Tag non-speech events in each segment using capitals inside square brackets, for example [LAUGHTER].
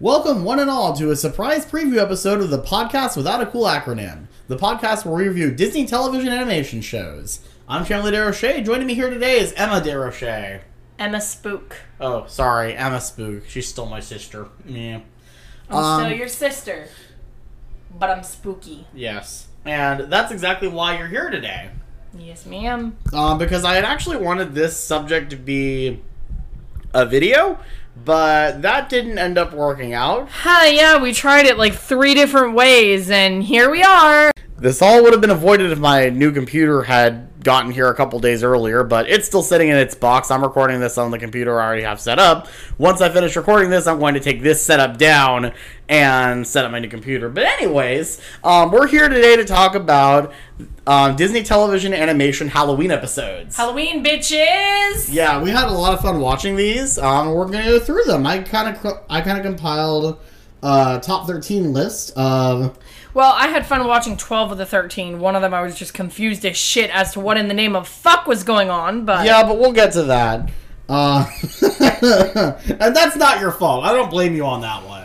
Welcome, one and all, to a surprise preview episode of the podcast without a cool acronym. The podcast where we review Disney television animation shows. I'm Chandler DeRoche. Joining me here today is Emma DeRoche. Emma Spook. Oh, sorry, Emma Spook. She's still my sister. Yeah. I'm Um, still your sister, but I'm spooky. Yes. And that's exactly why you're here today. Yes, ma'am. Um, because I had actually wanted this subject to be a video, but that didn't end up working out. Huh, yeah, we tried it like three different ways, and here we are. This all would have been avoided if my new computer had gotten here a couple days earlier, but it's still sitting in its box. I'm recording this on the computer I already have set up. Once I finish recording this, I'm going to take this setup down and set up my new computer. But anyways, um, we're here today to talk about um, Disney television animation Halloween episodes. Halloween, bitches! Yeah, we had a lot of fun watching these. Um, we're gonna go through them. I kind of I kind of compiled a top thirteen list of Well, I had fun watching 12 of the 13. One of them I was just confused as shit as to what in the name of fuck was going on, but. yeah, but we'll get to that. Uh, [LAUGHS] and that's not your fault. I don't blame you on that one.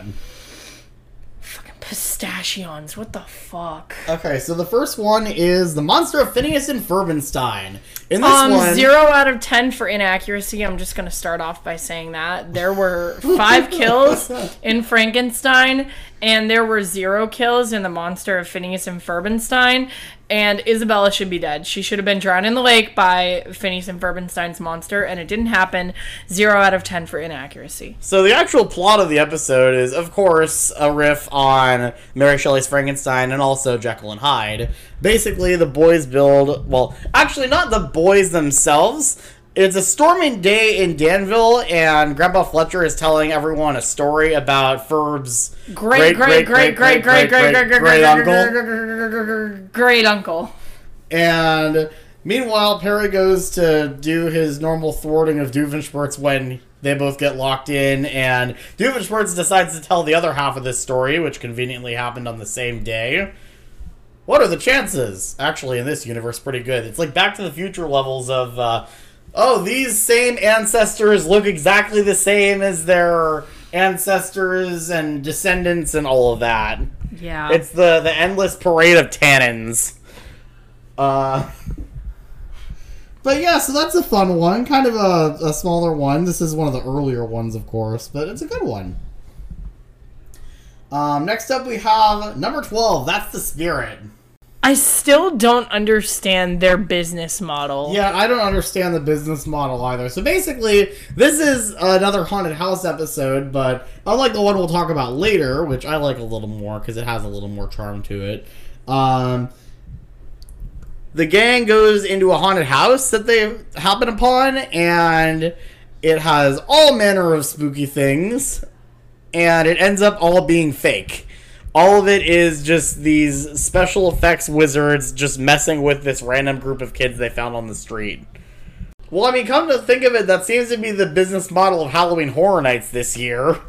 Pistachions, what the fuck? Okay, so the first one is the monster of Phineas and Ferbenstein. In this Um, one, zero out of ten for inaccuracy. I'm just gonna start off by saying that there were five kills [LAUGHS] in Frankenstein, and there were zero kills in the monster of Phineas and Ferbenstein. And Isabella should be dead. She should have been drowned in the lake by Phineas and Ferbenstein's monster, and it didn't happen. Zero out of ten for inaccuracy. So the actual plot of the episode is, of course, a riff on Mary Shelley's Frankenstein and also Jekyll and Hyde. Basically, the boys build well, actually not the boys themselves. It's a stormy day in Danville, and Grandpa Fletcher is telling everyone a story about Ferb's Great, great, great, great, great, great, great, great, great, uncle. Great uncle. And meanwhile, Perry goes to do his normal thwarting of Doofenshmirtz when they both get locked in, and Doofenshmirtz decides to tell the other half of this story, which conveniently happened on the same day. What are the chances? Actually, in this universe, pretty good. It's like Back to the Future levels of, uh, oh, these same ancestors look exactly the same as their ancestors and descendants and all of that. Yeah. It's the the endless parade of tannins. Uh, but yeah, so that's a fun one. Kind of a, a smaller one. This is one of the earlier ones, of course, but it's a good one. Um, next up, we have number 12. That's the spirit. I still don't understand their business model. Yeah, I don't understand the business model either. So basically, this is another haunted house episode, but unlike the one we'll talk about later, which I like a little more because it has a little more charm to it. Um, the gang goes into a haunted house that they happen upon, and it has all manner of spooky things, and it ends up all being fake. All of it is just these special effects wizards just messing with this random group of kids they found on the street. Well, I mean, come to think of it, that seems to be the business model of Halloween Horror Nights this year. [LAUGHS]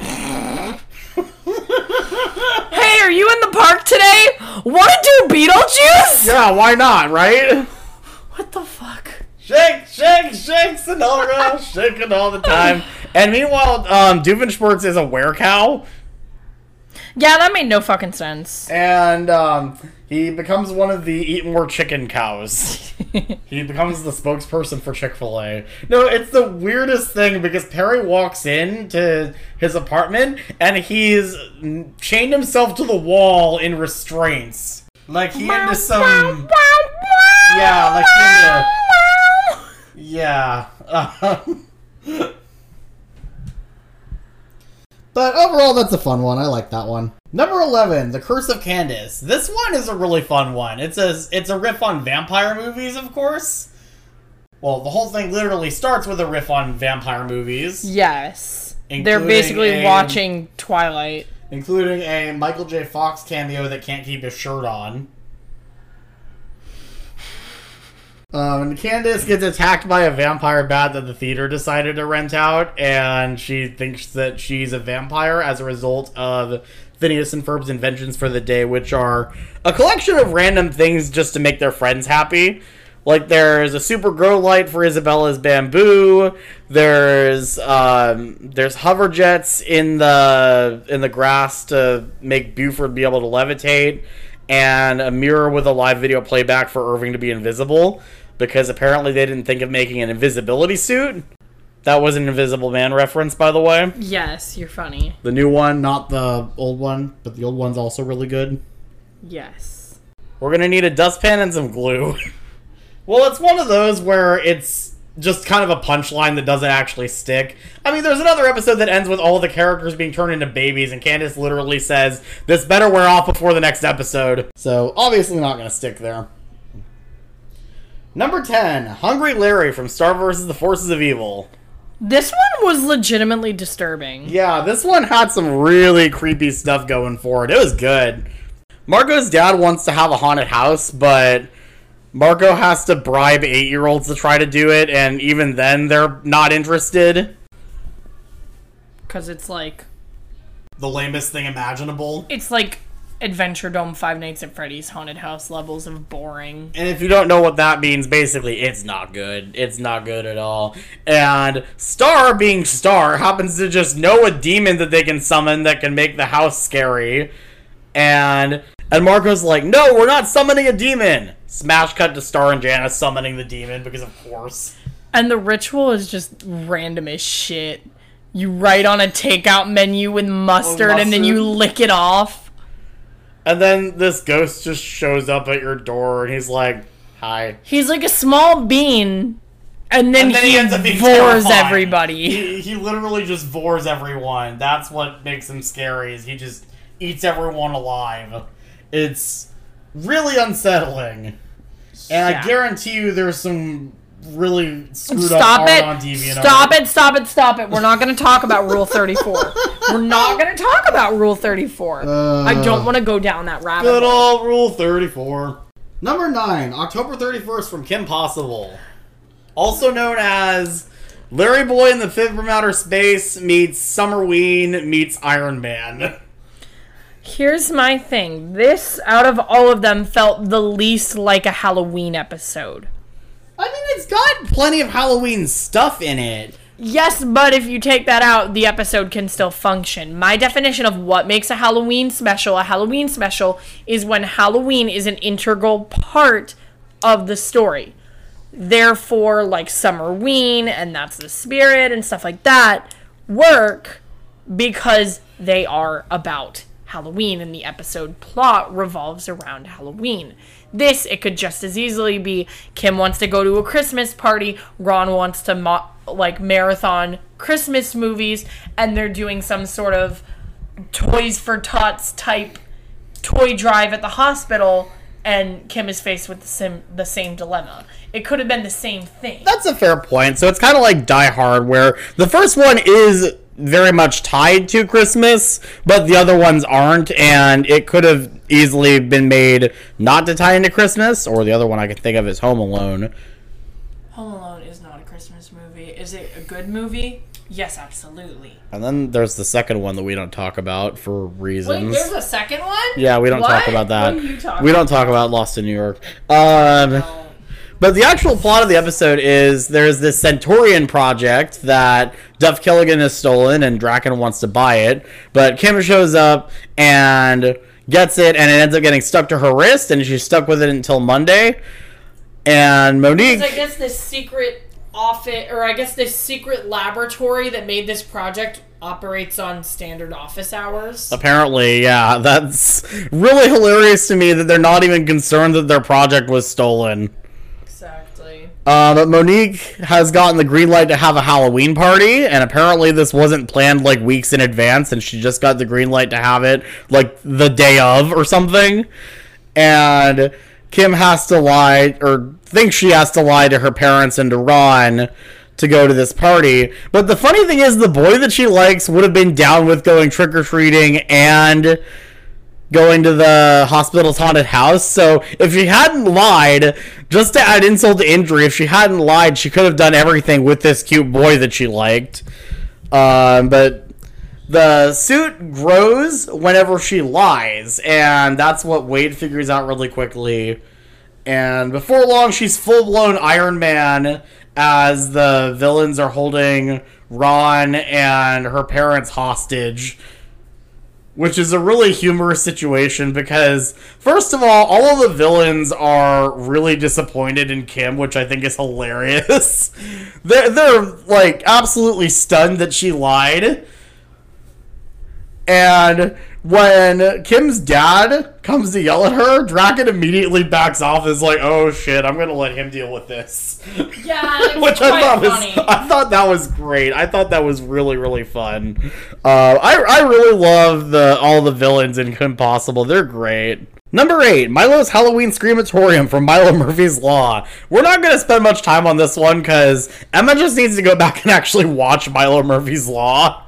Hey, are you in the park today? Want to do Beetlejuice? yeah, why not, right? What the fuck? Shake, shake, shake, Señora, shaking all the time. [LAUGHS] And meanwhile, um, Doofenshmirtz is a werecow, Yeah, that made no fucking sense. and um, he becomes one of the eat more chicken cows. [LAUGHS] he becomes the spokesperson for Chick fil A. No, it's the weirdest thing because Perry walks in to his apartment and he's chained himself to the wall in restraints. Like he into some. Yeah, like he into. Yeah. [LAUGHS] but overall, that's a fun one. I like that one. Number eleven, The Curse of Candace. This one is a really fun one. It's a it's a riff on vampire movies, of course. Well, the whole thing literally starts with a riff on vampire movies, Yes. They're basically a- watching Twilight. including a Michael J. Fox cameo that can't keep his shirt on. Um, and Candace gets attacked by a vampire bat that the theater decided to rent out, and she thinks that she's a vampire as a result of Phineas and Ferb's inventions for the day, which are a collection of random things just to make their friends happy. Like there's a super grow light for Isabella's bamboo. There's um, there's hover jets in the in the grass to make Buford be able to levitate, and a mirror with a live video playback for Irving to be invisible because apparently they didn't think of making an invisibility suit. That was an Invisible Man reference, by the way. Yes, you're funny. The new one, not the old one, but the old one's also really good. Yes. We're gonna need a dustpan and some glue. [LAUGHS] well, it's one of those where it's just kind of a punchline that doesn't actually stick. I mean, there's another episode that ends with all the characters being turned into babies, and Candace literally says, This better wear off before the next episode. So, obviously, not gonna stick there. Number 10 Hungry Larry from Star vs. the Forces of Evil. This one was legitimately disturbing. Yeah, this one had some really creepy stuff going for it. It was good. Marco's dad wants to have a haunted house, but Marco has to bribe eight year olds to try to do it, and even then they're not interested. Because it's like, The lamest thing imaginable. it's like Adventure Dome Five Nights at Freddy's Haunted House levels of boring. And if you don't know what that means, basically, it's not good. It's not good at all. And Star, being Star, happens to just know a demon that they can summon that can make the house scary. And and Marco's like, no, we're not summoning a demon. Smash cut to Star and Janice summoning the demon because of course. And the ritual is just random as shit. You write on a takeout menu with mustard, and then you lick it off. And then this ghost just shows up at your door and he's like, hi. He's like a small bean, and then, And then he, he ends up being vores terrifying. everybody. He, he literally just vores everyone. That's what makes him scary. Is he just eats everyone alive. It's really unsettling, and Yeah. I guarantee you, there's some really screwed Stop up it! on DeviantArt. Stop it! Stop it! Stop it! We're not going to talk about Rule 34. [LAUGHS] We're not going to talk about Rule 34. I uh, don't want to go down that rabbit Good old Rule 34. Number 9, October 31st from Kim Possible. Also known as Larry Boy in the Fifth from Outer Space meets Summerween meets Iron Man. Here's my thing. This, out of all of them, felt the least like a Halloween episode. I mean, it's got plenty of Halloween stuff in it. Yes, but if you take that out, the episode can still function. My definition of what makes a Halloween special a Halloween special is when Halloween is an integral part of the story. Therefore, like Summerween and That's the Spirit and stuff like that work because they are about Halloween and the episode plot revolves around Halloween. This, it could just as easily be Kim wants to go to a Christmas party, Ron wants to mo- like marathon Christmas movies, and they're doing some sort of Toys for Tots type toy drive at the hospital, and Kim is faced with the same, the same dilemma. It could have been the same thing. That's a fair point. So it's kind of like Die Hard, where the first one is very much tied to Christmas, but the other ones aren't, and it could have easily been made not to tie into Christmas, or the other one I can think of is Home Alone. Home Alone is not a Christmas movie. Is it a good movie? Yes, absolutely. And then there's the second one that we don't talk about for reasons. There's a second one? yeah, we don't talk about that. What are you talking we don't talk about Lost in New York. Um, But the actual plot of the episode is there's this Centurion project that Duff Killigan has stolen and Drakken wants to buy it. But Kim shows up and gets it and it ends up getting stuck to her wrist and she's stuck with it until Monday. And Monique. I guess this secret office, or I guess this secret laboratory that made this project operates on standard office hours. Apparently, yeah, that's really hilarious to me that they're not even concerned that their project was stolen. Uh, but Monique has gotten the green light to have a Halloween party, and apparently this wasn't planned like weeks in advance, and she just got the green light to have it like the day of or something. And Kim has to lie, or thinks she has to lie to her parents and to Ron to go to this party. But the funny thing is, the boy that she likes would have been down with going trick or treating and going to the hospital's haunted house. So if she hadn't lied, just to add insult to injury, if she hadn't lied, she could have done everything with this cute boy that she liked. Um, but the suit grows whenever she lies, and that's what Wade figures out really quickly. And before long, she's full blown Iron Man as the villains are holding Ron and her parents hostage. Which is a really humorous situation because, first of all, all of the villains are really disappointed in Kim, which I think is hilarious. [LAUGHS] they're, they're like absolutely stunned that she lied. And when Kim's dad comes to yell at her, Drakken immediately backs off. and Is like, "Oh shit, I'm gonna let him deal with this." Yeah, [LAUGHS] Which I thought funny. was, [LAUGHS] I thought that was great. I thought that was really, really fun. Uh, I, I really love the all the villains in Kim Possible. They're great. Number eight, Milo's Halloween Screamatorium from Milo Murphy's Law. We're not going to spend much time on this one because Emma just needs to go back and actually watch Milo Murphy's Law.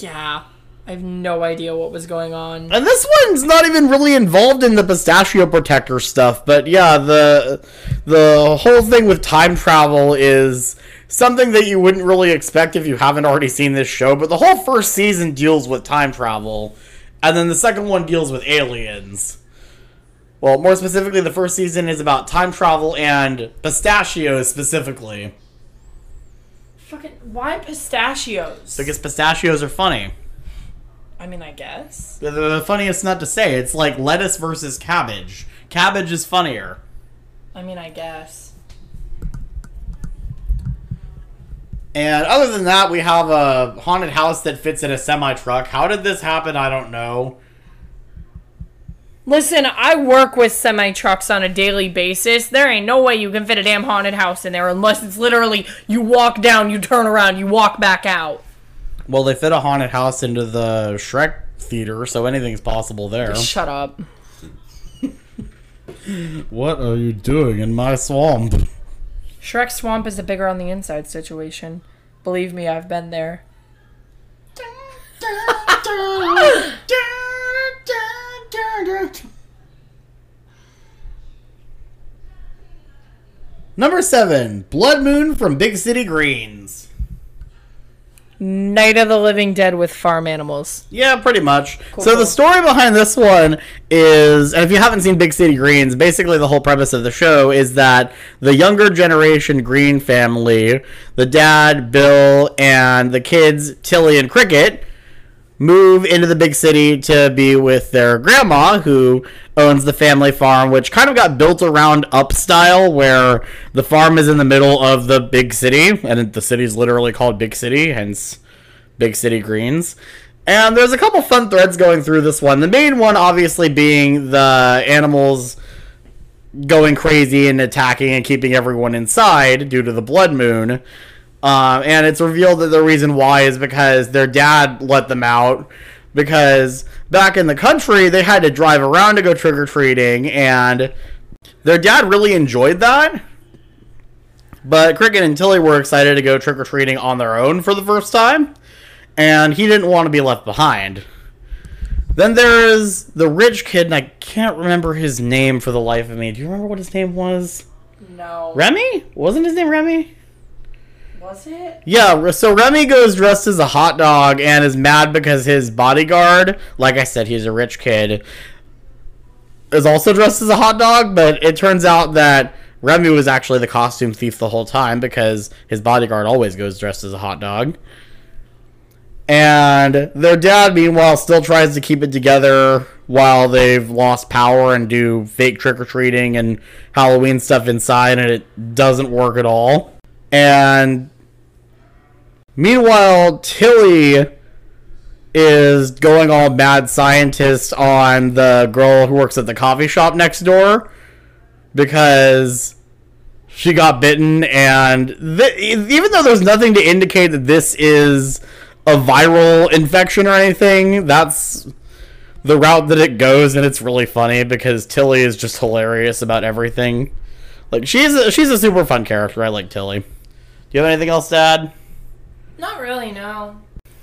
Yeah. I have no idea what was going on. And this one's not even really involved in the pistachio protector stuff, but yeah, the the whole thing with time travel is something that you wouldn't really expect if you haven't already seen this show, but the whole first season deals with time travel, and then the second one deals with aliens. Well, more specifically, the first season is about time travel and pistachios specifically. Fucking why pistachios? Because pistachios are funny. I mean, I guess. The, the funniest nut to say. It's like lettuce versus cabbage. Cabbage is funnier. I mean, I guess. And other than that, we have a haunted house that fits in a semi truck. How did this happen? I don't know. Listen, I work with semi trucks on a daily basis. There ain't no way you can fit a damn haunted house in there unless it's literally you walk down, you turn around, you walk back out. Well, they fit a haunted house into the Shrek theater, so anything's possible there. Shut up. What are you doing in my swamp? Shrek Swamp is a bigger on the inside situation. Believe me, I've been there. Number seven, Blood Moon from Big City Greens. Night of the Living Dead with farm animals. Yeah, pretty much. Cool, so the story behind this one is, and if you haven't seen Big City Greens, basically the whole premise of the show is that the younger generation Green family, the dad, Bill, and the kids, Tilly and Cricket, move into the big city to be with their grandma who owns the family farm which kind of got built around up style where the farm is in the middle of the big city and the city's literally called big city hence big city greens. And there's a couple fun threads going through this one. The main one obviously being the animals going crazy and attacking and keeping everyone inside due to the blood moon um, and it's revealed that the reason why is because their dad let them out. Because back in the country, they had to drive around to go trick or treating, and their dad really enjoyed that. But Cricket and Tilly were excited to go trick or treating on their own for the first time, and he didn't want to be left behind. Then there's the rich kid, and I can't remember his name for the life of me. Do you remember what his name was? No. Remy? Wasn't his name Remy? Was it? Yeah, so Remy goes dressed as a hot dog and is mad because his bodyguard, like I said, he's a rich kid, is also dressed as a hot dog, but it turns out that Remy was actually the costume thief the whole time because his bodyguard always goes dressed as a hot dog. And their dad, meanwhile, still tries to keep it together while they've lost power and do fake trick or treating and Halloween stuff inside, and it doesn't work at all. And Meanwhile, Tilly is going all mad scientist on the girl who works at the coffee shop next door because she got bitten, and th- even though there's nothing to indicate that this is a viral infection or anything, that's the route that it goes, and it's really funny because Tilly is just hilarious about everything. Like she's a, she's a super fun character. I like Tilly. Do you have anything else to add? Not really, no.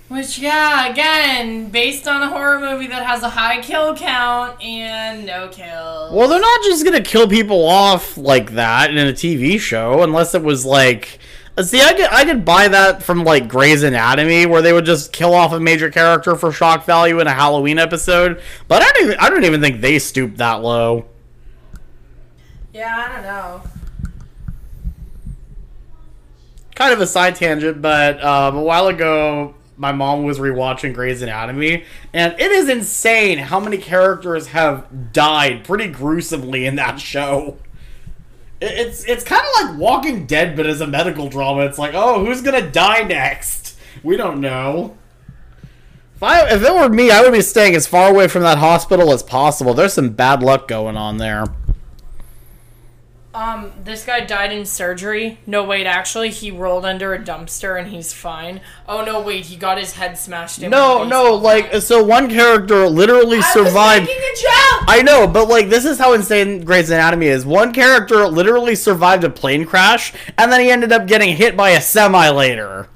Which, yeah, again, based on a horror movie that has a high kill count and no kills. Well, they're not just gonna kill people off like that in a TV show, unless it was like. See, I could I could buy that from like Grey's Anatomy, where they would just kill off a major character for shock value in a Halloween episode. But I don't even I don't even think they stooped that low. Yeah, I don't know. Kind of a side tangent, but um, a while ago, my mom was rewatching Grey's Anatomy, and it is insane how many characters have died pretty gruesomely in that show. It's it's kind of like Walking Dead, but as a medical drama. It's like, oh, who's gonna die next? We don't know. If, I, if it were me, I would be staying as far away from that hospital as possible. There's some bad luck going on there. Um, this guy died in surgery. No, wait, actually, he rolled under a dumpster and he's fine. Oh no, wait, he got his head smashed in. No, no, like so one character literally I survived. making a joke. I know, but like this is how insane Grey's Anatomy is. One character literally survived a plane crash, and then he ended up getting hit by a semi later.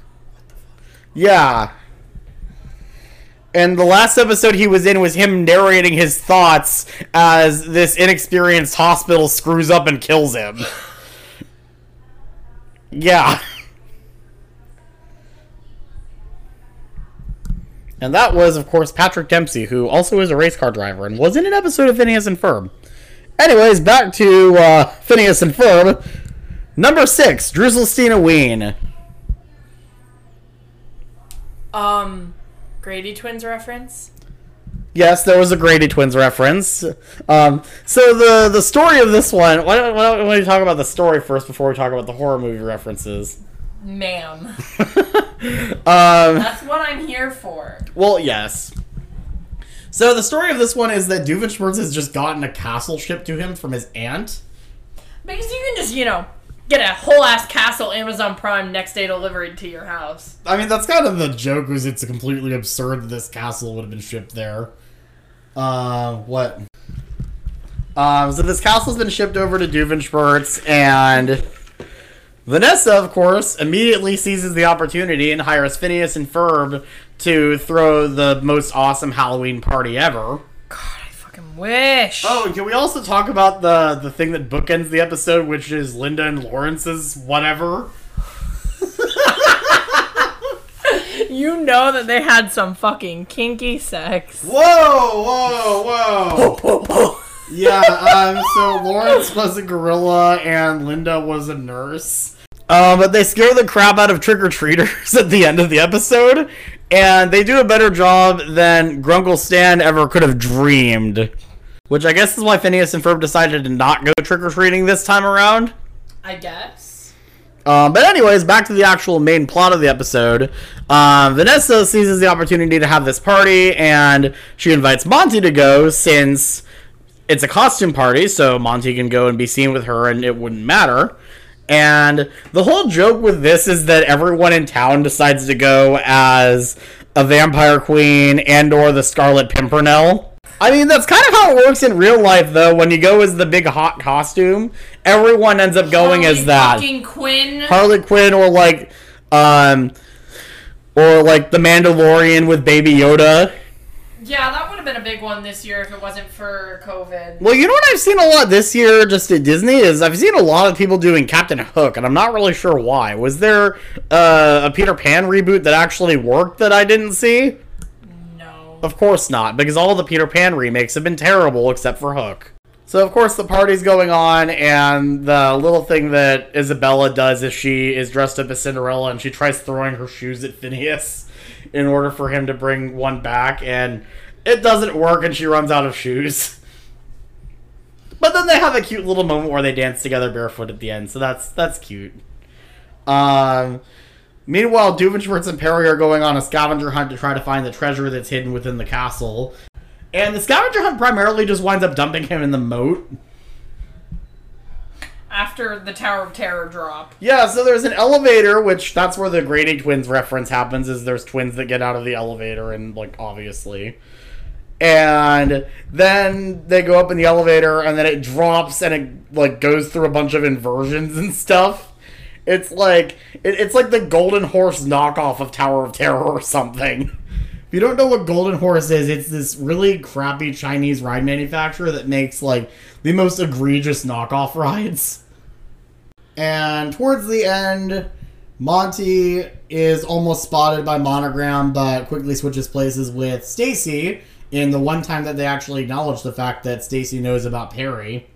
Yeah. And the last episode he was in was him narrating his thoughts as this inexperienced hospital screws up and kills him. [LAUGHS] Yeah. And that was, of course, Patrick Dempsey, who also is a race car driver and was in an episode of Phineas and Ferb. Anyways, back to uh, Phineas and Ferb. Number six, Druselsteinoween. Um, Grady Twins reference. Yes, there was a Grady Twins reference. Um, so the the story of this one. Why don't, why don't we talk about the story first before we talk about the horror movie references? Ma'am. [LAUGHS] um, That's what I'm here for. Well, yes. So the story of this one is that Doofenshmirtz has just gotten a castle shipped to him from his aunt. Because you can just, you know, get a whole ass castle Amazon Prime next day delivered to your house. I mean, that's kind of the joke. Was it's completely absurd that this castle would have been shipped there. Uh, what? Um, so this castle's been shipped over to Doofenshmirtz, and Vanessa, of course, immediately seizes the opportunity and hires Phineas and Ferb to throw the most awesome Halloween party ever. God, I fucking wish. Oh, can we also talk about the the thing that bookends the episode, which is Linda and Lawrence's whatever? You know that they had some fucking kinky sex. Whoa, whoa, whoa! yeah, um, so Lawrence was a gorilla and Linda was a nurse. Um, but they scare the crap out of trick or treaters [LAUGHS] at the end of the episode, and they do a better job than Grunkle Stan ever could have dreamed. Which I guess is why Phineas and Ferb decided to not go trick or treating this time around. I guess. Um, but anyways, back to the actual main plot of the episode. Um, Vanessa seizes the opportunity to have this party, and she invites Monty to go since it's a costume party, so Monty can go and be seen with her, and it wouldn't matter. And the whole joke with this is that everyone in town decides to go as a vampire queen and/or the Scarlet Pimpernel. I mean, that's kind of how it works in real life, though. When you go as the big hot costume, everyone ends up going as that. Fucking Quinn. Harley Quinn or like um or like the Mandalorian with Baby Yoda. Yeah, that would have been a big one this year if it wasn't for COVID. Well, you know what I've seen a lot this year just at Disney is I've seen a lot of people doing Captain Hook and I'm not really sure why. Was there uh, a Peter Pan reboot that actually worked that I didn't see? No. Of course not, because all the Peter Pan remakes have been terrible except for Hook. So of course the party's going on, and the little thing that Isabella does is she is dressed up as Cinderella and she tries throwing her shoes at Phineas in order for him to bring one back, and it doesn't work, and she runs out of shoes. [LAUGHS] But then they have a cute little moment where they dance together barefoot at the end, so that's that's cute. Um, meanwhile, Doofenshmirtz and Perry are going on a scavenger hunt to try to find the treasure that's hidden within the castle. And the scavenger hunt primarily just winds up dumping him in the moat. [LAUGHS] After the Tower of Terror drop. Yeah, so there's an elevator, which that's where the Grady twins reference happens. Is there's twins that get out of the elevator, and like obviously, and then they go up in the elevator, and then it drops, and it like goes through a bunch of inversions and stuff. It's like it, it's like the Golden Horse knockoff of Tower of Terror or something. If you don't know what Golden Horse is, it's this really crappy Chinese ride manufacturer that makes like the most egregious knockoff rides. And towards the end, Monty is almost spotted by Monogram, but quickly switches places with Stacy in the one time that they actually acknowledge the fact that Stacy knows about Perry.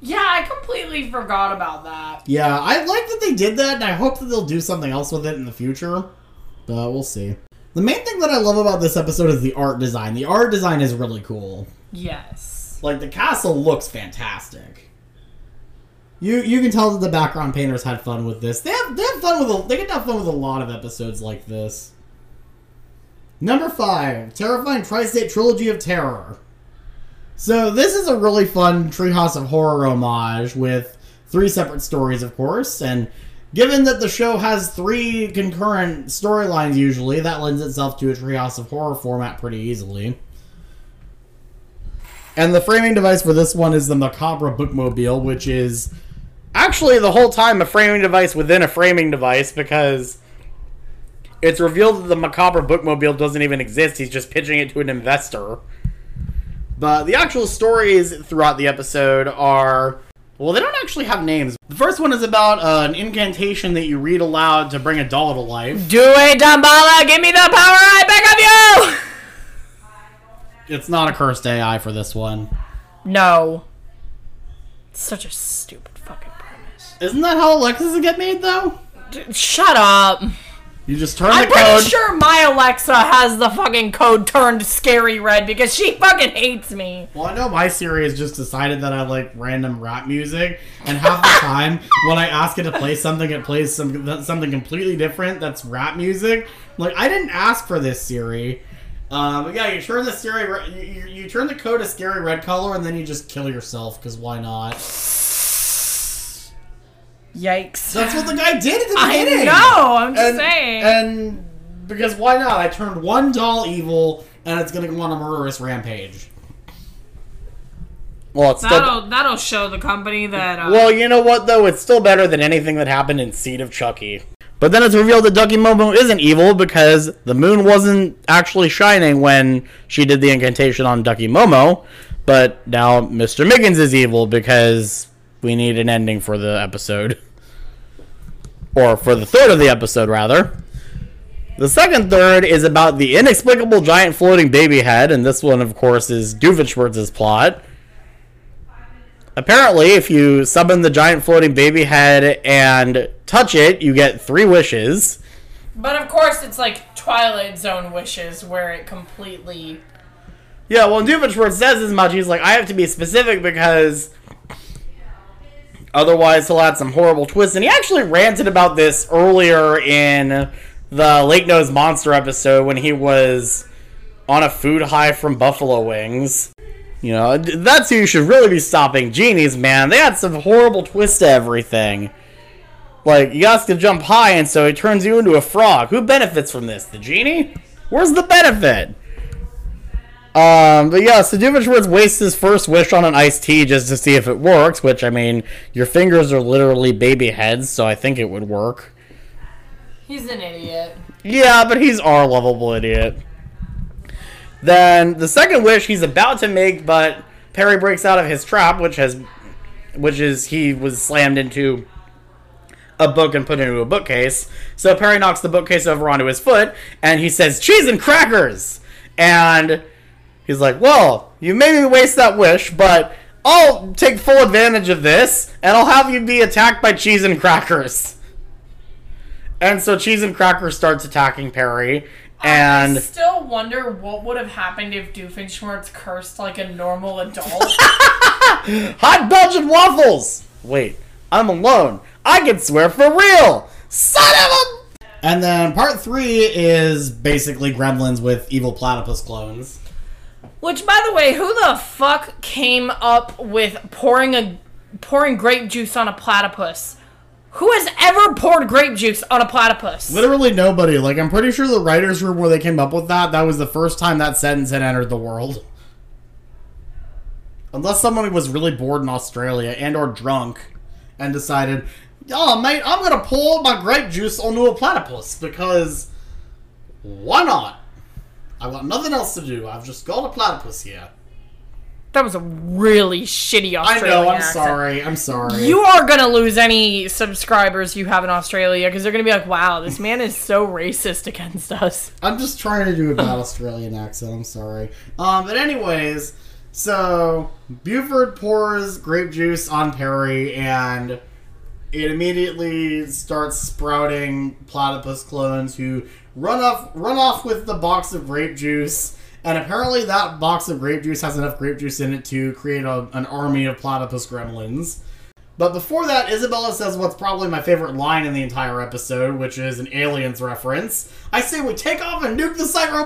Yeah, I completely forgot about that. Yeah, I like that they did that, and I hope that they'll do something else with it in the future. But we'll see. The main thing that I love about this episode is the art design. The art design is really cool. Yes. Like the castle looks fantastic. You you can tell that the background painters had fun with this. They have they have fun with a, they get to have fun with a lot of episodes like this. Number five, terrifying tri-state trilogy of terror. So this is a really fun Treehouse of Horror homage with three separate stories, of course, and given that the show has three concurrent storylines usually, that lends itself to a Treehouse of Horror format pretty easily. And the framing device for this one is the Macabre Bookmobile, which is actually the whole time a framing device within a framing device because it's revealed that the Macabre Bookmobile doesn't even exist. He's just pitching it to an investor. But the actual stories throughout the episode are. Well, they don't actually have names. The first one is about uh, an incantation that you read aloud to bring a doll to life. Do it, Damballa! Give me the power I beg of you! It's not a cursed AI for this one. No. Such a stupid. Isn't that how Alexas get made, though? D- shut up. You just turn I'm the pretty sure my Alexa has the fucking code turned scary red because she fucking hates me. Well, I know my Siri has just decided that I like random rap music, and half the [LAUGHS] time when I ask it to play something, it plays some something completely different that's rap music. Like I didn't ask for this Siri. Um, but yeah, you turn the Siri, you, you, you turn the code a scary red color, and then you just kill yourself because why not? Yikes. That's what the guy did at the beginning. I know, I'm just and, saying. And because why not? I turned one doll evil, and it's gonna go on a murderous rampage. Well, it's. That'll that'll show the company that uh, Well, you know what though? It's still better than anything that happened in Seed of Chucky. But then it's revealed that Ducky Momo isn't evil because the moon wasn't actually shining when she did the incantation on Ducky Momo. But now Mr. Miggins is evil because we need an ending for the episode. Or for the third of the episode, rather. The second third is about the inexplicable giant floating baby head, and this one, of course, is Doofenshmirtz's plot. Apparently, if you summon the giant floating baby head and touch it, you get three wishes. But of course it's like Twilight Zone wishes where it completely Yeah, well, Doofenshmirtz says as much. He's like, I have to be specific because otherwise he'll add some horrible twists. And he actually ranted about this earlier in the Lake Nose Monster episode when he was on a food high from Buffalo Wings. You know, that's who you should really be stopping. Genies, man. They had some horrible twists to everything. Like, you got to jump high, and so he turns you into a frog. Who benefits from this? The genie? Where's the benefit? Um, but yeah, so Doofenshmirtz wastes his first wish on an iced tea just to see if it works, which, I mean, your fingers are literally baby heads, so I think it would work. He's an idiot. Yeah, but he's our lovable idiot. Then the second wish he's about to make, but Perry breaks out of his trap, which has, which is he was slammed into a book and put into a bookcase. So Perry knocks the bookcase over onto his foot, and he says, "Cheese and crackers." And he's like, "Well, you made me waste that wish, but I'll take full advantage of this, and I'll have you be attacked by cheese and crackers." And so Cheese and Cracker starts attacking Perry, and I and still wonder what would have happened if Doofenshmirtz cursed like a normal adult. [LAUGHS] hot Belgian waffles. Wait, I'm alone. I can swear for real. Son of a. And then part three is basically Gremlins with evil platypus clones. Which, by the way, who the fuck came up with pouring a pouring grape juice on a platypus? Who has ever poured grape juice on a platypus? Literally nobody. Like I'm pretty sure the writers' room where they came up with that, that was the first time that sentence had entered the world. Unless someone was really bored in Australia and or drunk and decided, oh mate, I'm gonna pour my grape juice onto a platypus because why not? I've got nothing else to do. I've just got a platypus here. That was a really shitty Australian I know, I'm accent. sorry. I'm sorry. You are gonna lose any subscribers you have in Australia because they're gonna be like, "Wow, this man is so racist against us." [LAUGHS] I'm just trying to do a bad Australian accent. I'm sorry. Um, but anyways, So Buford pours grape juice on Perry, and it immediately starts sprouting platypus clones who run off run off with the box of grape juice. And apparently, that box of grape juice has enough grape juice in it to create a, an army of platypus gremlins. But before that, Isabella says what's probably my favorite line in the entire episode, which is an aliens reference. I say we take off and nuke the Psycho!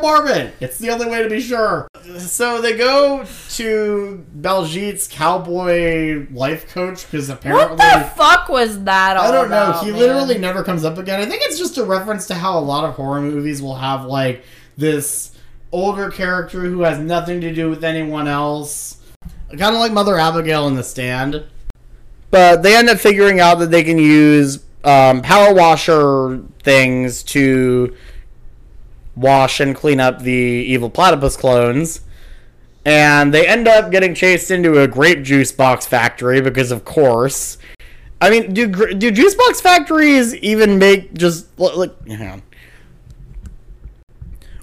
It's the only way to be sure. So they go to Baljeet's cowboy life coach because apparently. What the fuck was that all I don't know. He man? literally never comes up again. I think it's just a reference to how a lot of horror movies will have like this older character who has nothing to do with anyone else. Kind of like Mother Abigail in The Stand. But they end up figuring out that they can use um, power washer things to wash and clean up the evil platypus clones. And they end up getting chased into a grape juice box factory because, of course. I mean, do do juice box factories even make just like? Hang on.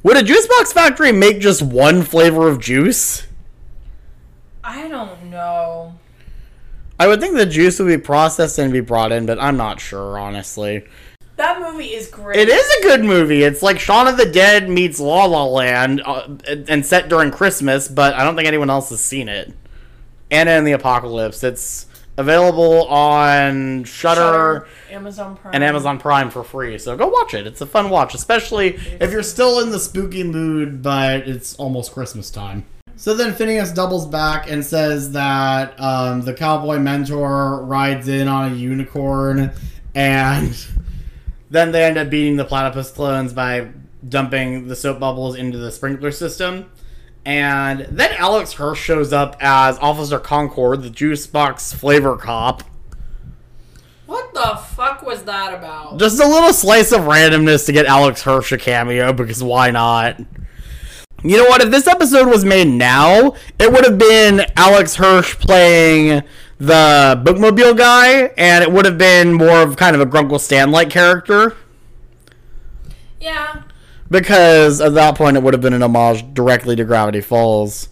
Would a juice box factory make just one flavor of juice? I don't know. I would think the juice would be processed and be brought in, but I'm not sure, honestly. That movie is great. It is a good movie. It's like Shaun of the Dead meets La La Land, uh, and set during Christmas, but I don't think anyone else has seen it. Anna and the Apocalypse. It's available on Shudder, Amazon Prime, and Amazon Prime for free. So go watch it. It's a fun watch, especially if you're still in the spooky mood, but it's almost Christmas time. So then Phineas doubles back and says that um, the cowboy mentor rides in on a unicorn, and then they end up beating the platypus clones by dumping the soap bubbles into the sprinkler system. And then Alex Hirsch shows up as Officer Concord, the juice box flavor cop. What the fuck was that about? Just a little slice of randomness to get Alex Hirsch a cameo because why not? You know what? If this episode was made now, it would have been Alex Hirsch playing the bookmobile guy, and it would have been more of kind of a Grunkle Stan like character. Yeah. Because at that point, it would have been an homage directly to Gravity Falls.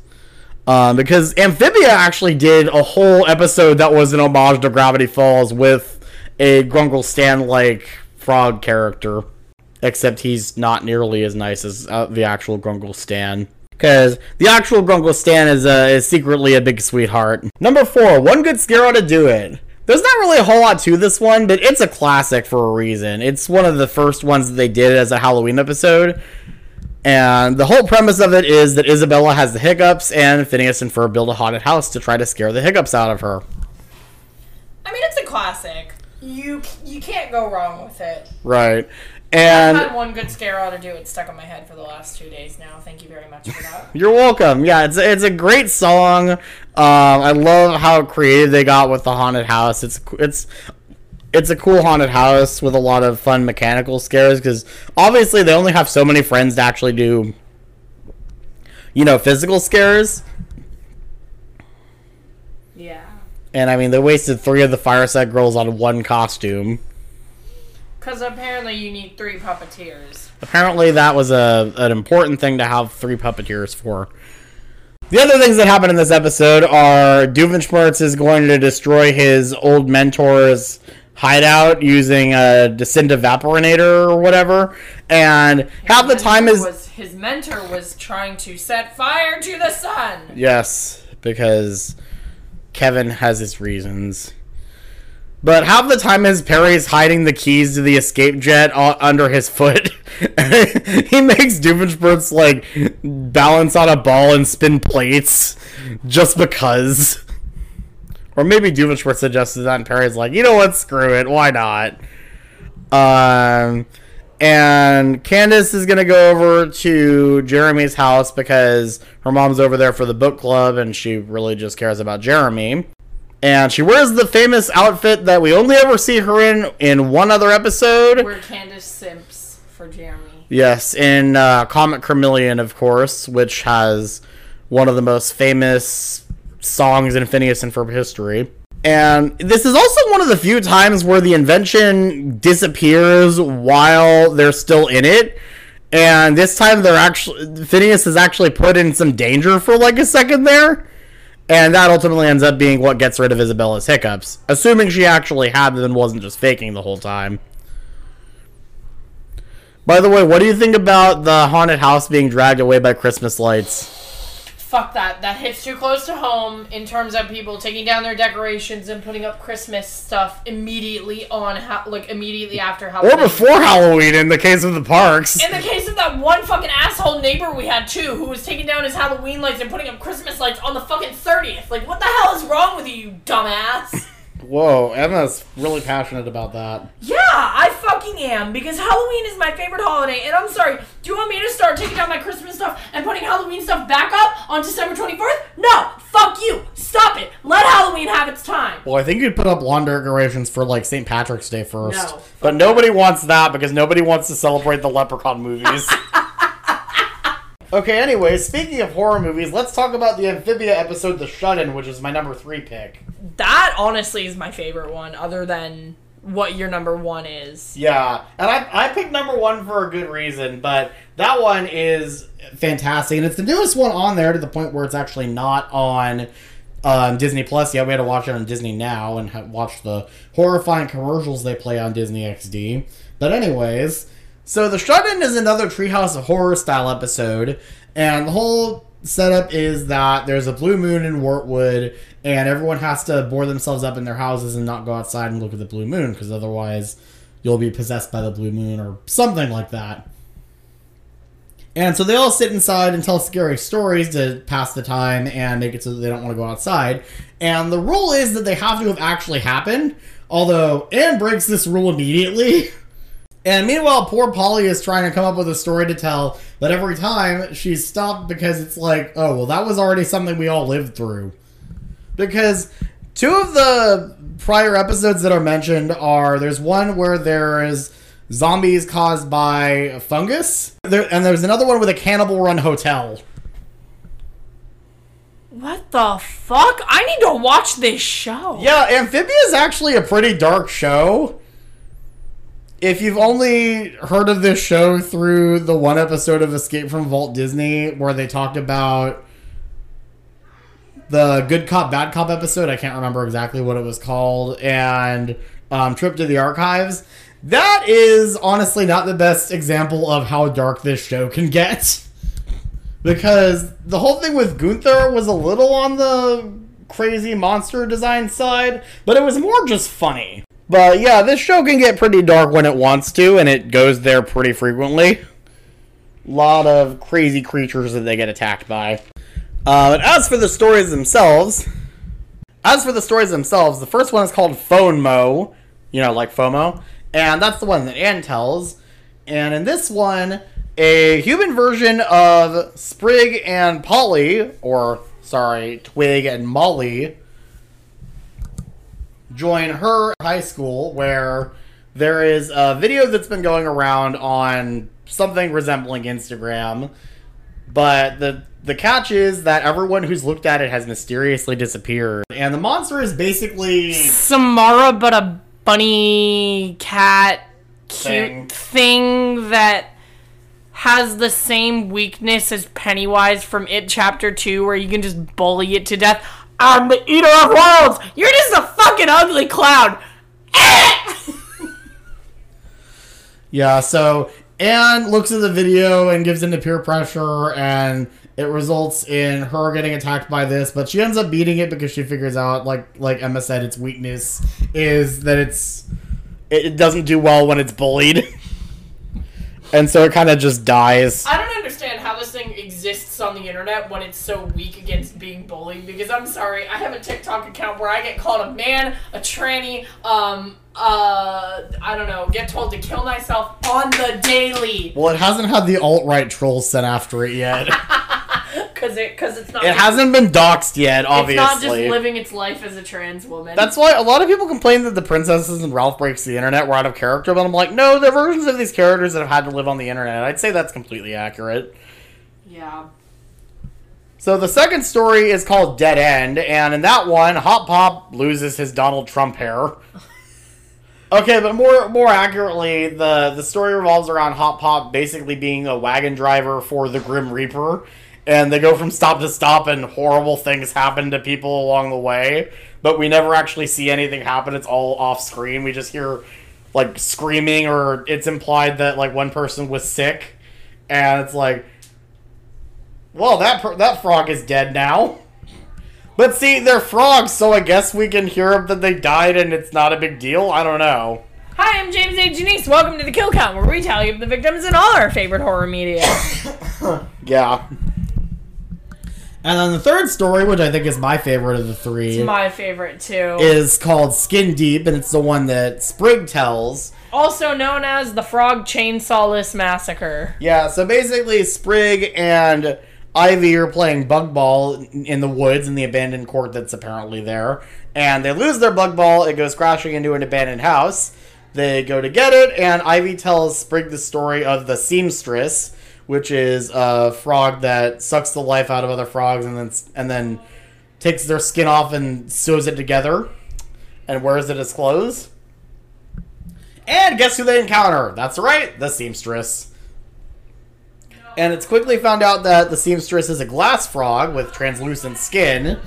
Um, because Amphibia actually did a whole episode that was an homage to Gravity Falls with a Grunkle Stan like frog character. Except he's not nearly as nice as uh, the actual Grunkle Stan. Because the actual Grunkle Stan is, uh, is secretly a big sweetheart. Number four, one good scare to do it. There's not really a whole lot to this one, but it's a classic for a reason. It's one of the first ones that they did as a Halloween episode. And the whole premise of it is that Isabella has the hiccups, and Phineas and Ferb build a haunted house to try to scare the hiccups out of her. I mean, it's a classic. You you can't go wrong with it. Right. I've And had one good scare out to do it stuck in my head for the last two days now. Thank you very much for that. [LAUGHS] You're welcome. Yeah, it's it's a great song. Um, I love how creative they got with the haunted house. It's it's it's a cool haunted house with a lot of fun mechanical scares because obviously they only have so many friends to actually do, you know, physical scares. yeah. And I mean, they wasted three of the Fireside Girls on one costume. Because apparently you need three puppeteers. Apparently, that was a an important thing to have three puppeteers for. The other things that happen in this episode are Doofenshmirtz is going to destroy his old mentor's hideout using a descent evaporator or whatever, and half the time is was, his mentor was trying to set fire to the sun. yes because Kevin has his reasons. But half the time is Perry's hiding the keys to the escape jet under his foot. [LAUGHS] he makes Doofenshmirtz like balance on a ball and spin plates just because. Or maybe Doofenshmirtz suggested that, and Perry's like, you know what, screw it, why not? Um, and Candace is gonna go over to Jeremy's house because her mom's over there for the book club, and she really just cares about Jeremy. And she wears the famous outfit that we only ever see her in in one other episode. Where Candace simps for Jeremy. Yes, in uh, Comet Kermillian, of course, which has one of the most famous songs in Phineas and Ferb history. And this is also one of the few times where the invention disappears while they're still in it. And this time they're actually Phineas is actually put in some danger for like a second there. And that ultimately ends up being what gets rid of Isabella's hiccups, assuming she actually had them and wasn't just faking the whole time. By the way, what do you think about the haunted house being dragged away by Christmas lights? Fuck that. That hits too close to home in terms of people taking down their decorations and putting up Christmas stuff immediately on, ha- like, immediately after Halloween, Or before Halloween in the case of the parks. In the case of that one fucking asshole neighbor we had too, who was taking down his Halloween lights and putting up Christmas lights on the fucking 30th. Like, what the hell is wrong with you, you dumbass? Whoa, Emma's really passionate about that. Yeah, I fucking am because Halloween is my favorite holiday, and I'm sorry. Do you want me to start taking down my Christmas stuff and putting Halloween stuff back up on December 24th? No, fuck you. Stop it. Let Halloween have its time. Well, I think you'd put up lawn decorations for like St. Patrick's Day first. No. But nobody wants that because nobody wants to celebrate the Leprechaun movies. [LAUGHS] okay, anyway, speaking of horror movies, let's talk about the Amphibia episode The Shut In, which is my number three pick. That honestly is my favorite one, other than what your number one is. Yeah, and I, I picked number one for a good reason, but that one is fantastic, and it's the newest one on there to the point where it's actually not on um, Disney Plus yet. We had to watch it on Disney Now and ha- watch the horrifying commercials they play on Disney XD. But anyways, so the Shut In is another Treehouse of Horror style episode, and the whole setup is that there's a blue moon in Wartwood, and everyone has to board themselves up in their houses and not go outside and look at the blue moon, because otherwise you'll be possessed by the blue moon or something like that. And so they all sit inside and tell scary stories to pass the time and make it so that they don't want to go outside. And the rule is that they have to have actually happened. Although Anne breaks this rule immediately. [LAUGHS] And meanwhile, poor Polly is trying to come up with a story to tell, but every time she's stopped because it's like, oh, well, that was already something we all lived through. Because two of the prior episodes that are mentioned are there's one where there is zombies caused by fungus, there, and there's another one with a cannibal run hotel. What the fuck? I need to watch this show. Yeah, Amphibia is actually a pretty dark show. If you've only heard of this show through the one episode of Escape from Vault Disney where they talked about the Good Cop, Bad Cop episode, I can't remember exactly what it was called, and um, Trip to the Archives, that is honestly not the best example of how dark this show can get. [LAUGHS] Because the whole thing with Gunther was a little on the crazy monster design side, but it was more just funny. But yeah, this show can get pretty dark when it wants to, and it goes there pretty frequently. A lot of crazy creatures that they get attacked by. Uh, but as for the stories themselves, as for the stories themselves, the first one is called Phone Mo, you know, like FOMO, and that's the one that Anne tells. And in this one, a human version of Sprig and Polly, or sorry, Twig and Molly, join her high school where there is a video that's been going around on something resembling Instagram. But the the catch is that everyone who's looked at it has mysteriously disappeared. And the monster is basically Samara, but a bunny cat cute Thing. thing. that has the same weakness as Pennywise from It Chapter 2, where you can just bully it to death. I'm the eater of worlds! You're just a fucking ugly clown! [LAUGHS] Yeah, so Anne looks at the video and gives into peer pressure, and it results in her getting attacked by this. But she ends up beating it because she figures out, like like Emma said, its weakness is that it's it it doesn't do well when it's bullied, [LAUGHS] and so it kind of just dies. I don't understand how this thing exists on the internet when it's so weak against being bullied. Because I'm sorry, I have a TikTok account where I get called a man, a tranny, um, uh, I don't know, get told to kill myself on the daily. Well, it hasn't had the alt right trolls sent after it yet. [LAUGHS] Cause it, cause it's not. it hasn't been doxxed yet, Obviously, It's not just living its life as a trans woman. That's why a lot of people complain that the princesses and Ralph Breaks the Internet were out of character, but I'm like, no, they're versions of these characters that have had to live on the internet. I'd say that's completely accurate. yeah. So the second story is called Dead End, and in that one, Hot Pop loses his Donald Trump hair. Okay, but more more accurately, the the story revolves around Hot Pop basically being a wagon driver for the Grim Reaper, and they go from stop to stop, and horrible things happen to people along the way. But we never actually see anything happen. It's all off screen. We just hear like screaming, or it's implied that like one person was sick, and it's like, well, that per- that frog is dead now. But see, they're frogs, so I guess we can hear that they died, and it's not a big deal. I don't know. Hi, I'm James A. Janisse. Welcome to the Kill Count, where we tell you the victims in all our favorite horror media. [COUGHS] Yeah. And then the third story, which I think is my favorite of the three, It's my favorite too. is called Skin Deep, and it's the one that Sprig tells. also known as the Frog Chainsawless Massacre. Yeah, so basically, Sprig and Ivy are playing bug ball in the woods in the abandoned court that's apparently there. And they lose their bug ball, it goes crashing into an abandoned house. They go to get it, and Ivy tells Sprig the story of the seamstress, which is a frog that sucks the life out of other frogs and then and then takes their skin off and sews it together and wears it as clothes. And guess who they encounter? That's right, the seamstress. And it's quickly found out that the seamstress is a glass frog with translucent skin.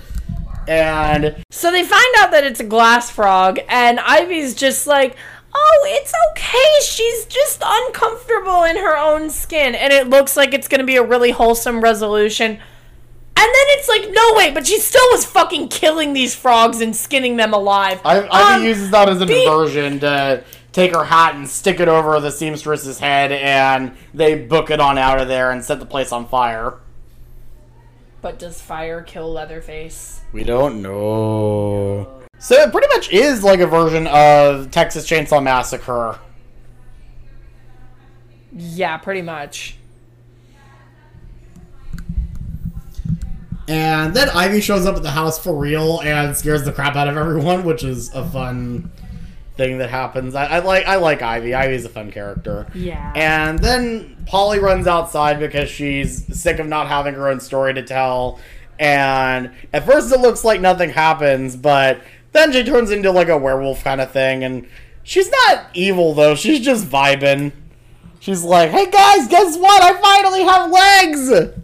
And So they find out that it's a glass frog, and Ivy's just like, oh, it's okay. She's just uncomfortable in her own skin. And it looks like it's going to be a really wholesome resolution. And then it's like, no, wait, but she still was fucking killing these frogs and skinning them alive. I, Ivy Um, uses that as a the- diversion to take her hat and stick it over the seamstress's head, and they book it on out of there and set the place on fire. But does fire kill Leatherface? We don't know. So it pretty much is like a version of Texas Chainsaw Massacre. Yeah, pretty much. And then Ivy shows up at the house for real and scares the crap out of everyone, which is a fun thing that happens. I, I like I like Ivy. Ivy's a fun character. Yeah. And then Polly runs outside because she's sick of not having her own story to tell. And at first it looks like nothing happens, but then she turns into like a werewolf kind of thing. And she's not evil though, she's just vibing. She's like, hey guys, guess what? I finally have legs!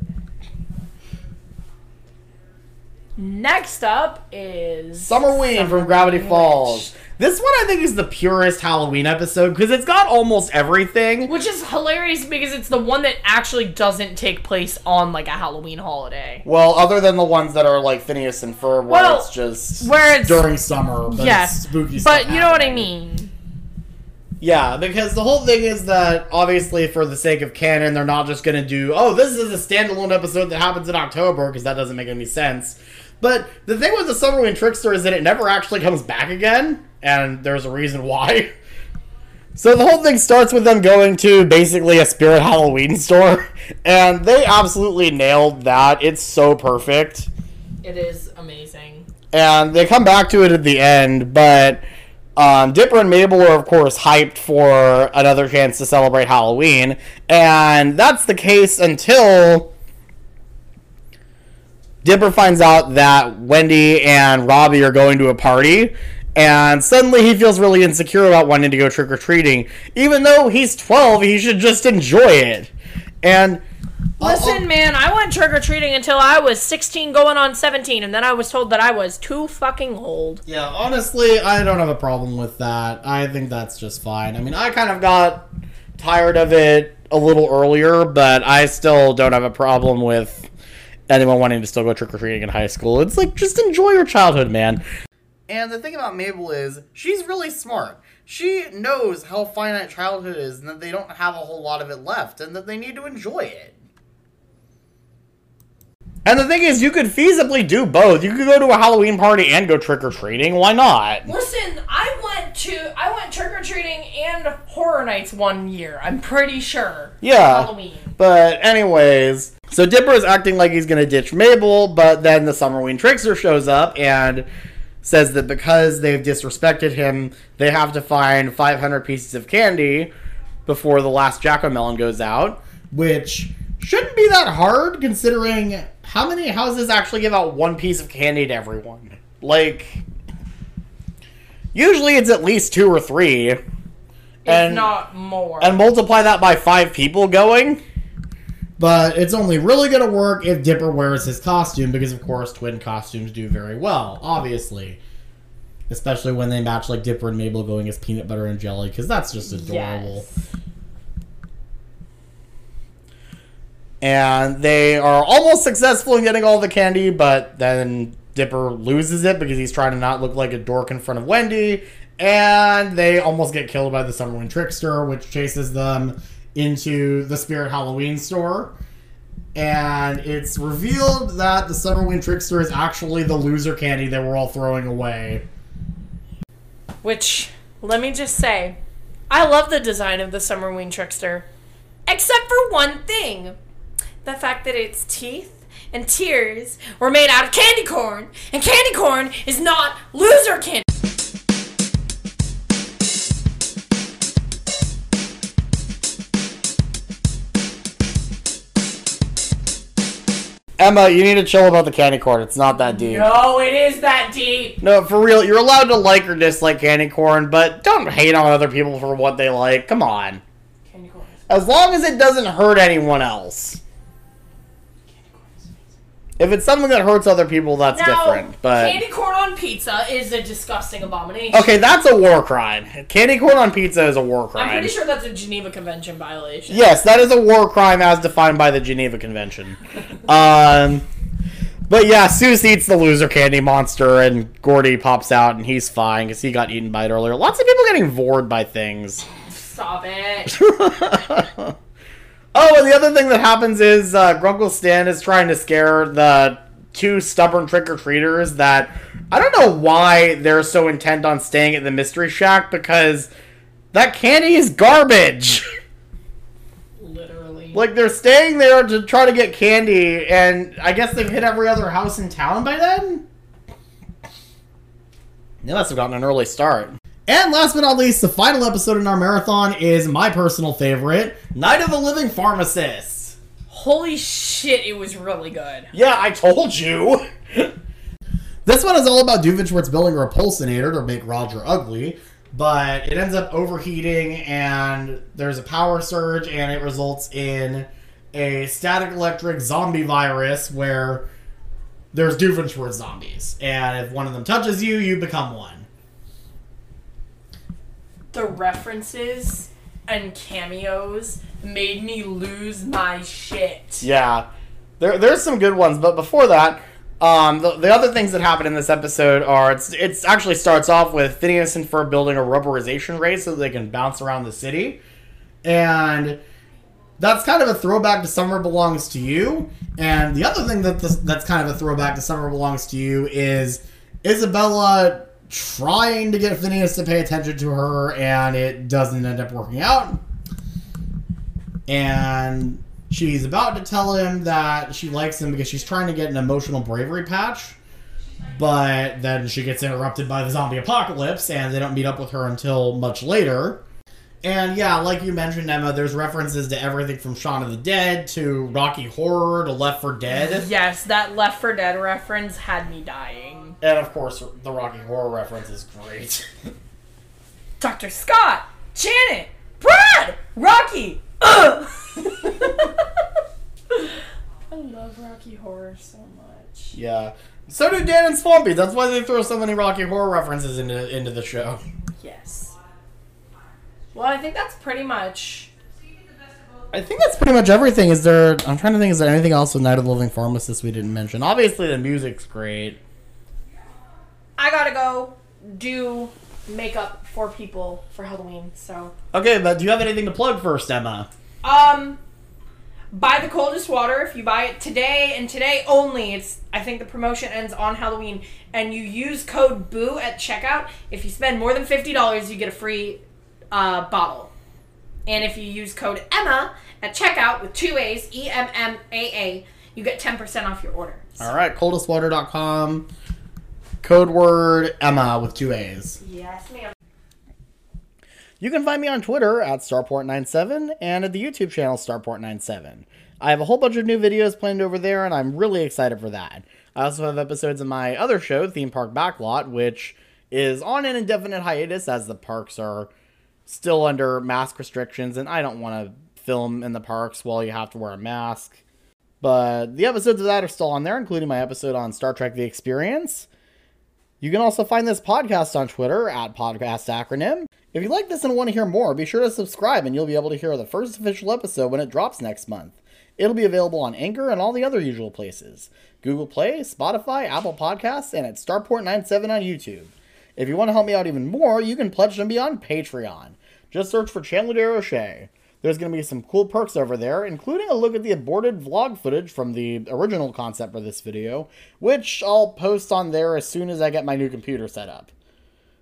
Next up is Summer Summerween from Gravity Witch. Falls. This one I think is the purest Halloween episode because it's got almost everything. Which is hilarious because it's the one that actually doesn't take place on like a Halloween holiday. Well, other than the ones that are like Phineas and Ferb, where Well, it's just Where it's during summer, but yes, it's spooky stuff. but you know what I mean. Yeah, because the whole thing is that obviously for the sake of canon, they're not just gonna do oh this is a standalone episode that happens in October because that doesn't make any sense. But the thing with the Summerween Trickster is that it never actually comes back again, and there's a reason why. [LAUGHS] So the whole thing starts with them going to basically a spirit Halloween [LAUGHS] store, and they absolutely nailed that. It's so perfect. It is amazing. and they come back to it at the end, but um, Dipper and Mabel are, of course, hyped for another chance to celebrate Halloween, and that's the case until Dipper finds out that Wendy and Robbie are going to a party. And suddenly he feels really insecure about wanting to go trick or treating. Even though he's 12, he should just enjoy it. And Listen, man, I went trick or treating until I was 16 going on 17, and then I was told that I was too fucking old. Yeah, honestly, I don't have a problem with that. I think that's just fine. I mean, I kind of got tired of it a little earlier, but I still don't have a problem with anyone wanting to still go trick or treating in high school. It's like, just enjoy your childhood, man. And the thing about Mabel is, she's really smart. She knows how finite childhood is and that they don't have a whole lot of it left and that they need to enjoy it. And the thing is, you could feasibly do both. You could go to a Halloween party and go trick or treating. Why not? Listen, I went to I went trick or treating and horror nights one year. I'm pretty sure. Yeah. Halloween. But anyways, so Dipper is acting like he's gonna ditch Mabel, but then the Summerween Trickster shows up and says that because they've disrespected him, they have to find 500 pieces of candy before the last Jack-o'-melon goes out, which shouldn't be that hard considering how many houses actually give out one piece of candy to everyone. Like, usually it's at least two or three. If And- not more. and multiply that by five people going But it's only really going to work if Dipper wears his costume because, of course, twin costumes do very well, obviously. Especially when they match like Dipper and Mabel going as peanut butter and jelly because that's just adorable. Yes. And they are almost successful in getting all the candy, but then Dipper loses it because he's trying to not look like a dork in front of Wendy. And they almost get killed by the Summerween Trickster, which chases them into the Spirit Halloween store. And it's revealed that the Summerween Trickster is actually the loser candy that we're all throwing away. Which, let me just say, I love the design of the Summerween Trickster. Except for one thing the fact that its teeth and tears were made out of candy corn, and candy corn is not loser candy. Emma, you need to chill about the candy corn. It's not that deep. No, it is that deep. No, for real, you're allowed to like or dislike candy corn, but don't hate on other people for what they like. Come on. Candy corn As long as it doesn't hurt anyone else. If it's something that hurts other people, that's Now, different. But candy corn on pizza is a disgusting abomination. okay, that's a war crime. Candy corn on pizza is a war crime. I'm pretty sure that's a Geneva Convention violation. Yes, that is a war crime as defined by the Geneva Convention. [LAUGHS] um, but yeah, Soos eats the loser candy monster, and Gordy pops out, and he's fine because he got eaten by it earlier. Lots of people getting vored by things. Stop it. [LAUGHS] oh, and the other thing that happens is uh, Grunkle Stan is trying to scare the two stubborn trick or treaters that I don't know why they're so intent on staying at the Mystery Shack because that candy is garbage. Literally. like they're staying there to try to get candy, and I guess they've hit every other house in town by then. They must have gotten an early start. And last but not least, the final episode in our marathon is my personal favorite, Night of the Living Pharmacist. Holy shit, it was really good. Yeah, I told you. this one is all about Doofenshmirtz building a repulsinator to make Roger ugly, but it ends up overheating and there's a power surge and it results in a static electric zombie virus where there's Doofenshmirtz zombies. And if one of them touches you, you become one. The references and cameos made me lose my shit. Yeah, there there's some good ones, but before that, um, the, the other things that happen in this episode are it's it's actually starts off with Phineas and Ferb building a rubberization race so they can bounce around the city, and that's kind of a throwback to Summer Belongs to You. And the other thing that this, that's kind of a throwback to Summer Belongs to You is Isabella trying to get Phineas to pay attention to her, and it doesn't end up working out and she's about to tell him that she likes him because she's trying to get an emotional bravery patch. But then she gets interrupted by the zombie apocalypse, and they don't meet up with her until much later. And yeah, like you mentioned, Emma, there's references to everything from Shaun of the Dead to Rocky Horror to Left for Dead. Yes, that Left for Dead reference had me dying. And of course, the Rocky Horror reference is great. [LAUGHS] Dr. Scott, Janet, Brad, Rocky. Ugh. [LAUGHS] I love Rocky Horror so much. yeah. So do Dan and Swampy. That's why they throw so many Rocky Horror references into into the show. Yes. Well, I think that's pretty much. I think that's pretty much everything. Is there? I'm trying to think. Is there anything else with Night of the Living Pharmacist we didn't mention? Obviously, the music's great. I gotta go do makeup for people for Halloween. So, Okay, but do you have anything to plug first, Emma? um, buy the coldest water if you buy it today and today only. It's I think the promotion ends on Halloween, and you use code Boo at checkout. If you spend more than fifty dollars, you get a free uh, bottle. And if you use code Emma at checkout with two A's, E M M A A, you get ten percent off your order. All right, coldestwater.com. Code word Emma with two A's. Yes, ma'am. You can find me on Twitter at Starport97 and at the YouTube channel Starport97. I have a whole bunch of new videos planned over there, and I'm really excited for that. I also have episodes of my other show, Theme Park Backlot, which is on an indefinite hiatus as the parks are still under mask restrictions, and I don't want to film in the parks while you have to wear a mask. But the episodes of that are still on there, including my episode on Star Trek The Experience. You can also find this podcast on Twitter at Podcast Acronym. If you like this and want to hear more, be sure to subscribe and you'll be able to hear the first official episode when it drops next month. It'll be available on Anchor and all the other usual places Google Play, Spotify, Apple Podcasts, and at Starport97 on YouTube. If you want to help me out even more, you can pledge to me on Patreon. Just search for Chandler DeRoche. There's going to be some cool perks over there, including a look at the aborted vlog footage from the original concept for this video, which I'll post on there as soon as I get my new computer set up.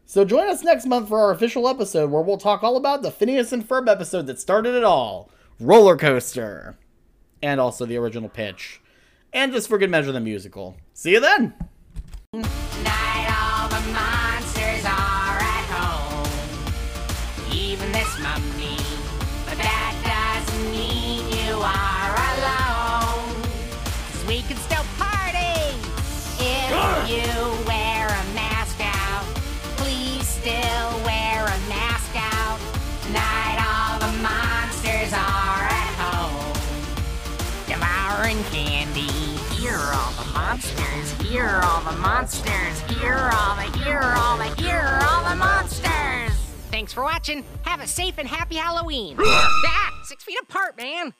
So join us next month for our official episode where we'll talk all about the Phineas and Ferb episode that started it all Roller Coaster. And also the original pitch. And just for good measure, the musical. See you then! Here are all the monsters. Here are all the, here are all the, here are all the monsters. Thanks for watching. Have a safe and happy Halloween. [GASPS] ah, six feet apart, man.